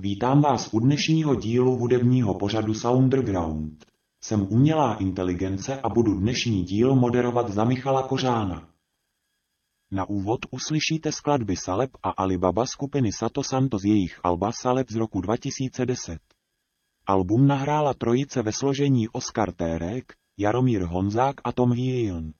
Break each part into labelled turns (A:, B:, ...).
A: Vítám vás u dnešního dílu hudebního pořadu Soundground. Jsem umělá inteligence a budu dnešní díl moderovat za Michala Kořána. Na úvod uslyšíte skladby Saleb a Alibaba skupiny Sato Santo z jejich alba Saleb z roku 2010. Album nahrála trojice ve složení Oskar Térek, Jaromír Honzák a Tom Hyun.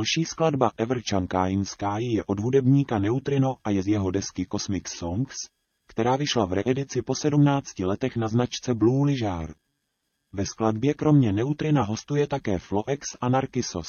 A: Další skladba Ever Chunkain Sky je od hudebníka Neutrino a je z jeho desky Cosmic Songs, která vyšla v reedici po 17 letech na značce Blue Ližár. Ve skladbě kromě Neutrina hostuje také Floex a Narcissos.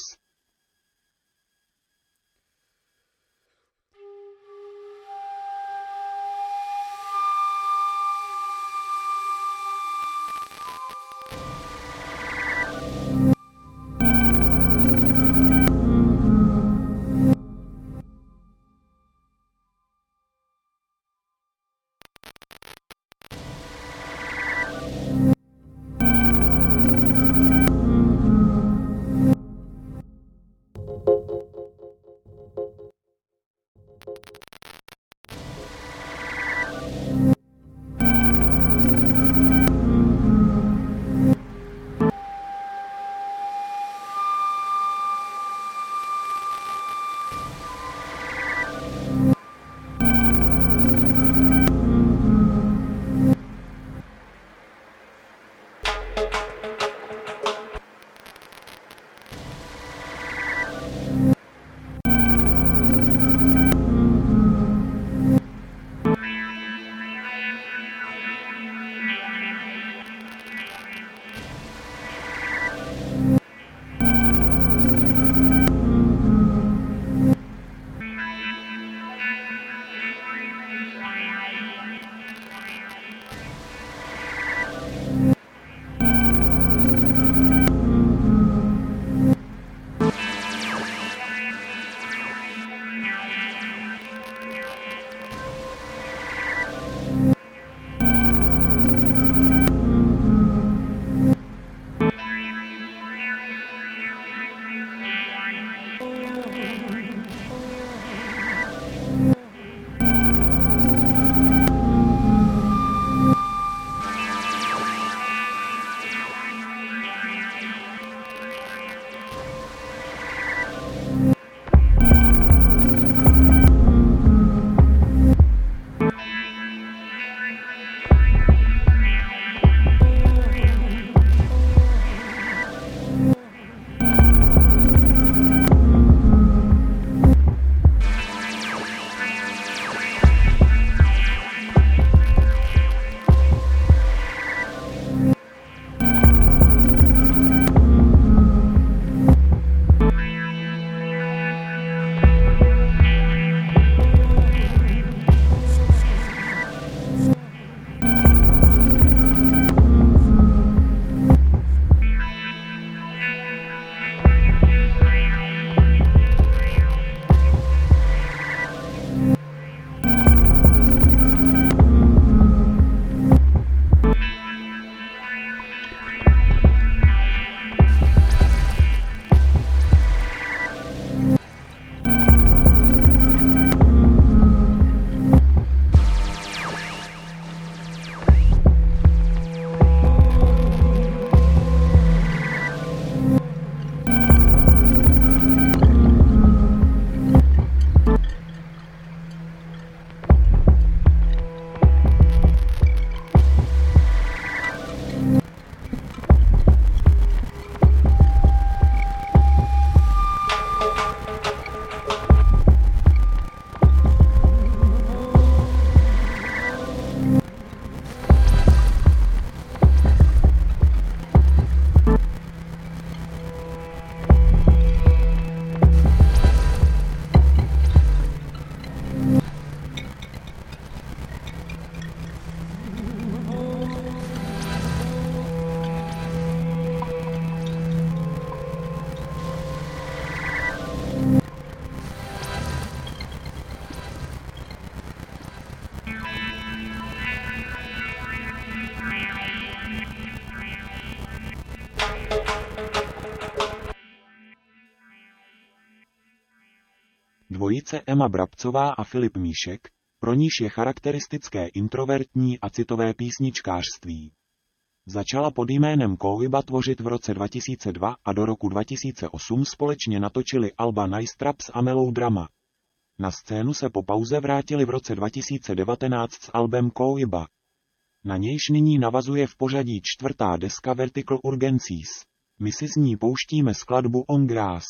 A: Dvojice Emma Brabcová a Filip Míšek, pro níž je charakteristické introvertní a citové písničkářství. Začala pod jménem Kohyba tvořit v roce 2002 a do roku 2008 společně natočili Alba Nice a Melodrama. Na scénu se po pauze vrátili v roce 2019 s albem Kohyba. Na nějž nyní navazuje v pořadí čtvrtá deska Vertical Urgencies. My si z ní pouštíme skladbu On Grass.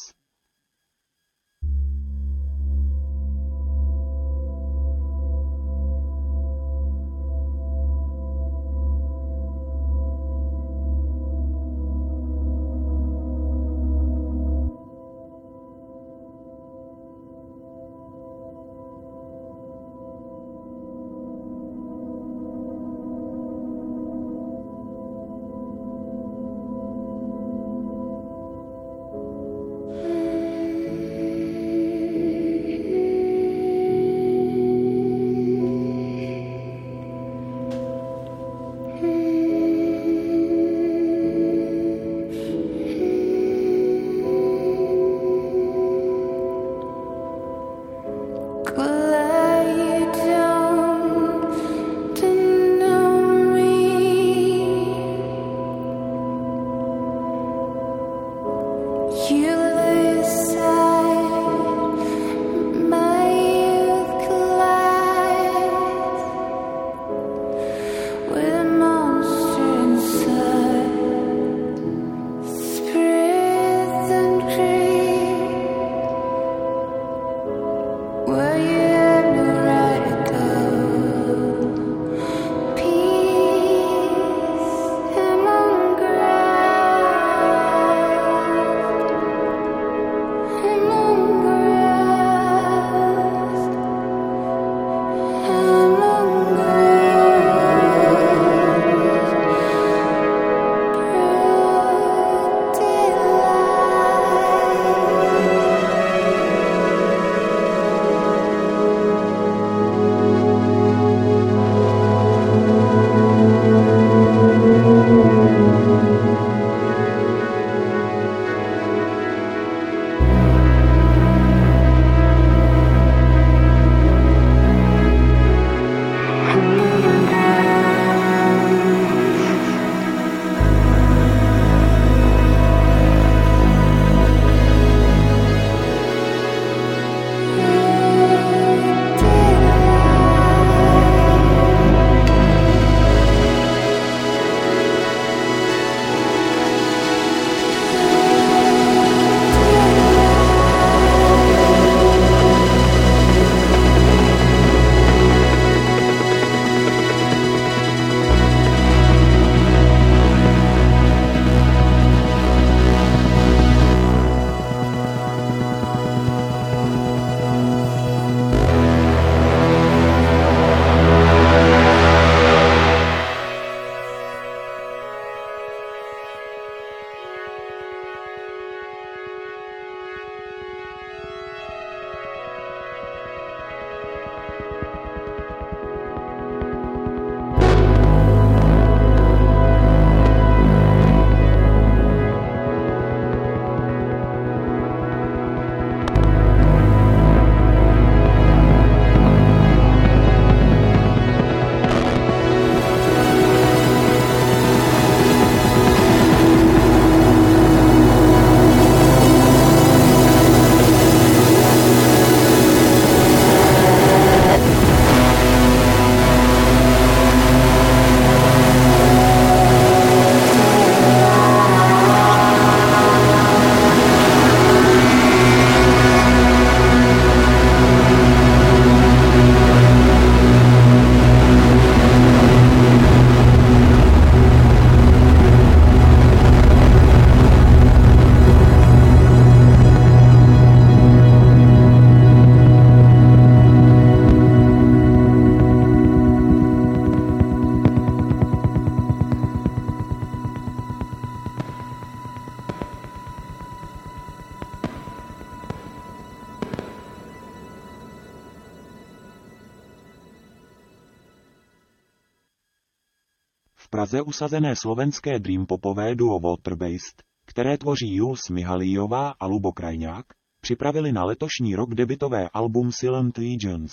B: Usazené slovenské dream popové duo Waterbased, které tvoří Jules Mihalijová a Lubo Krajňák, připravili na letošní rok debitové album Silent Legions.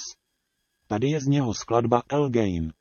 B: Tady je z něho skladba El Gain.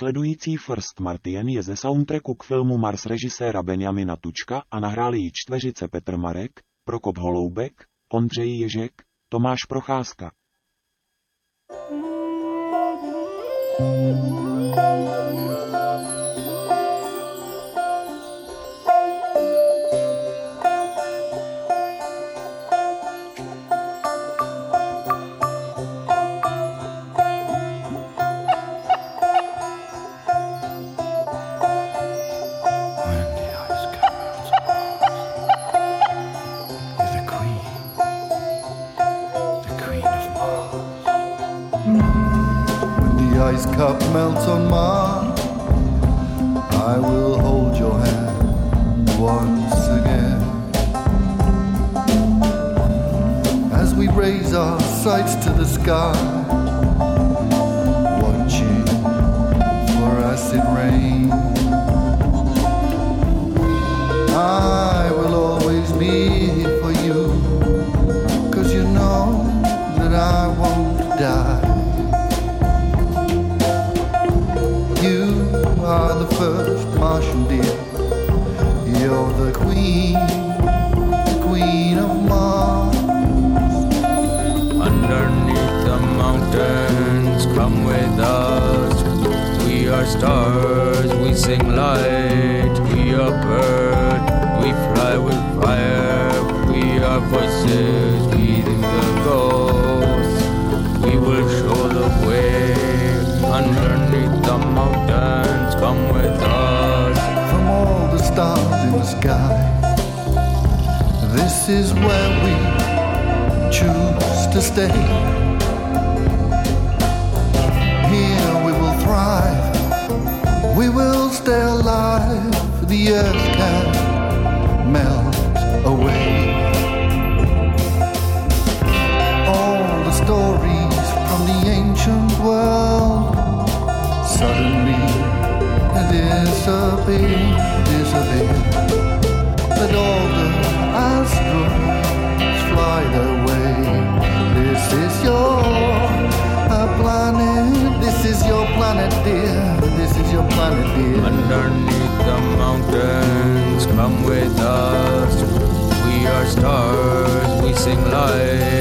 B: Následující First Martin je ze soundtracku k filmu Mars režiséra Benjamina Tučka a nahráli ji čtveřice Petr Marek, Prokop Holoubek, Ondřej Ježek, Tomáš Procházka. Thank you. Cup melts on mine, I will hold your hand once again. As we raise our sights to the sky, stars, we sing light, we are bird, we fly with fire, we are voices, we the ghosts, we will show the way underneath the mountains, come with us. From all the stars in the
C: sky, this is where we choose to stay. We will stay alive. The earth can melt away. All the stories from the ancient world suddenly disappear,
D: come with us. We are stars, we sing light.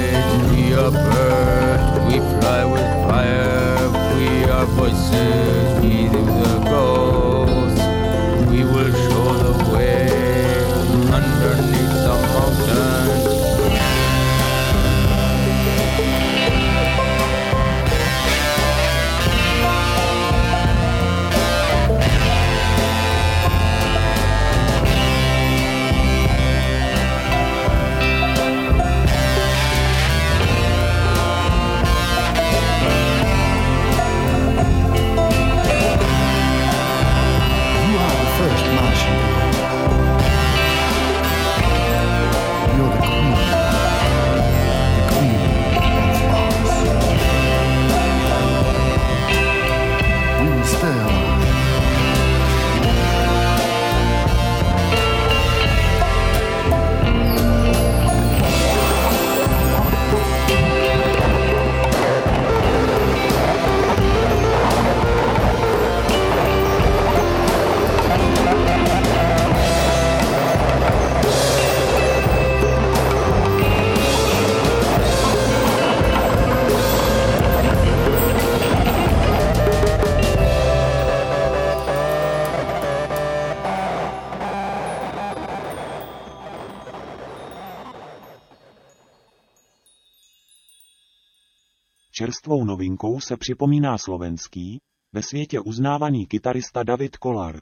A: Se připomíná slovenský, ve světě uznávaný kytarista David Kolar.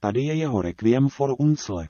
A: Tady je jeho Requiem for Unsle.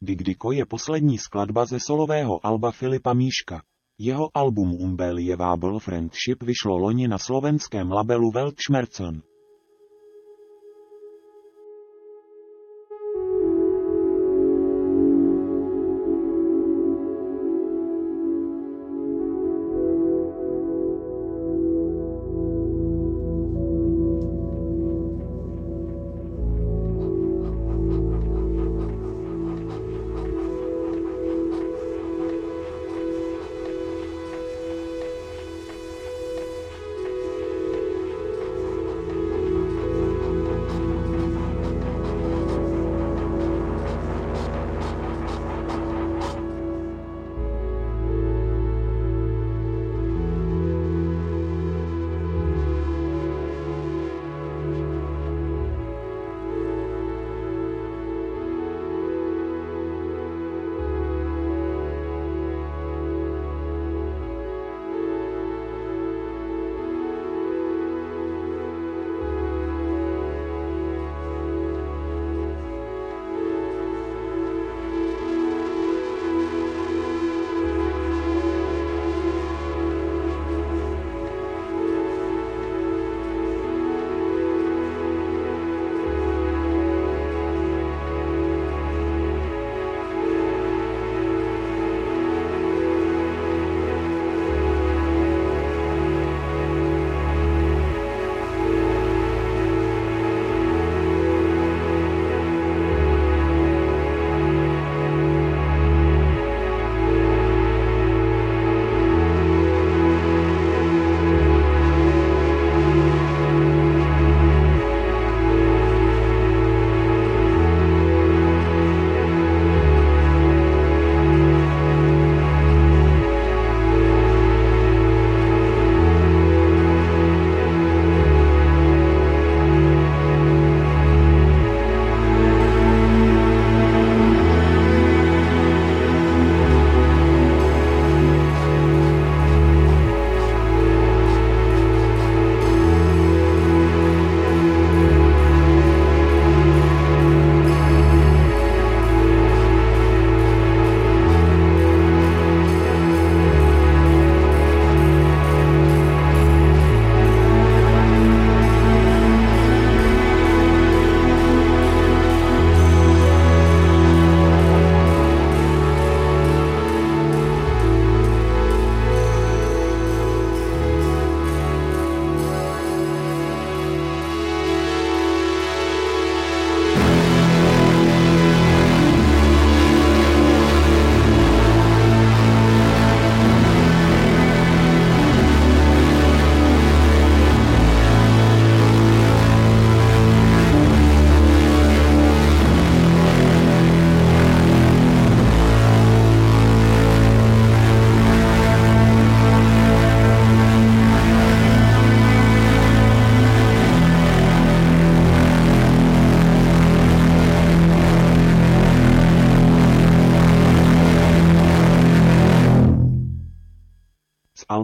A: Digdiko je poslední skladba ze solového alba Filipa Míška. Jeho album Unbelievable Friendship vyšlo loni na slovenském labelu Weltschmerzen.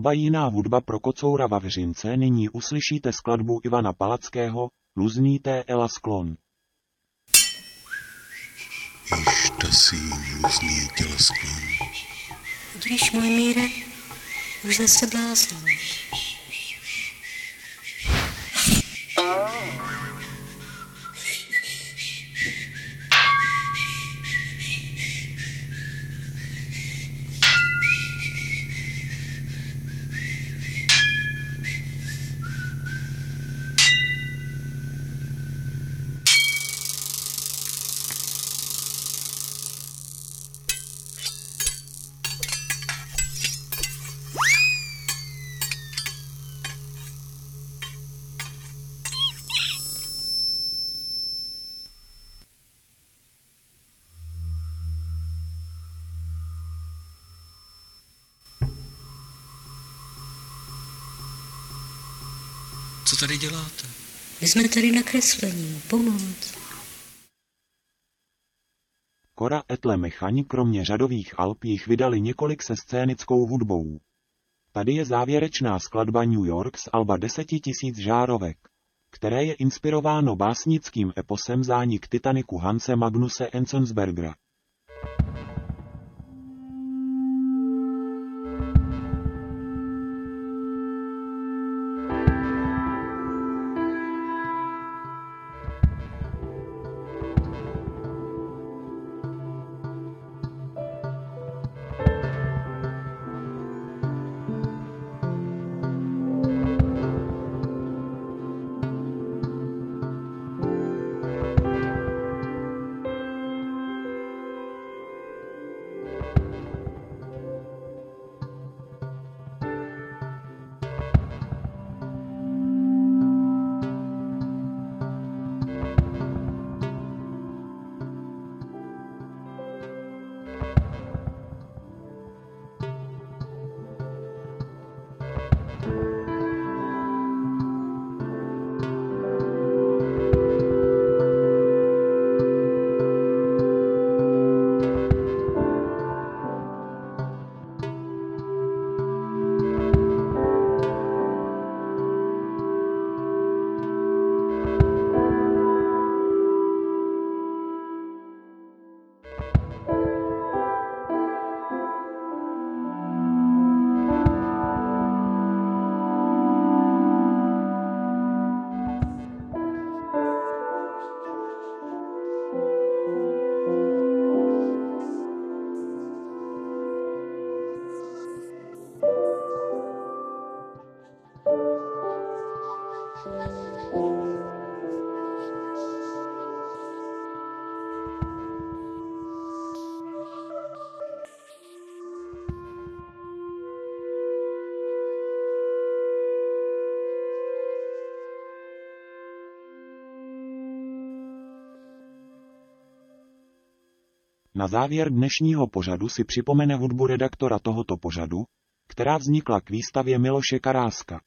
A: Alba Jiná hudba pro kocoura Vavřince nyní uslyšíte skladbu Ivana Palackého Luzný té Ela Sklon.
E: Již tasím luzný těla sklon.
F: Když můj míre, už zase blázen.
D: Co tady děláte?
F: My jsme tady na kreslení. Pomoc.
A: Kora Etle Mechaň kromě řadových alb jich vydali několik se scénickou hudbou. Tady je závěrečná skladba New York z alba desetitisíc žárovek, které je inspirováno básnickým eposem zánik Titaniku Hanse Magnuse Enzensbergera. Na závěr dnešního pořadu si připomene hudbu redaktora tohoto pořadu, která vznikla k výstavě Miloše Karáska.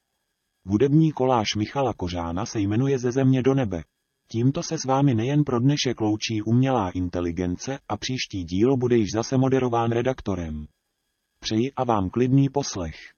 A: Hudební koláž Michala Kořána se jmenuje Ze země do nebe. Tímto se s vámi nejen pro dnešek loučí umělá inteligence a příští díl bude již zase moderován redaktorem. Přeji a vám klidný poslech.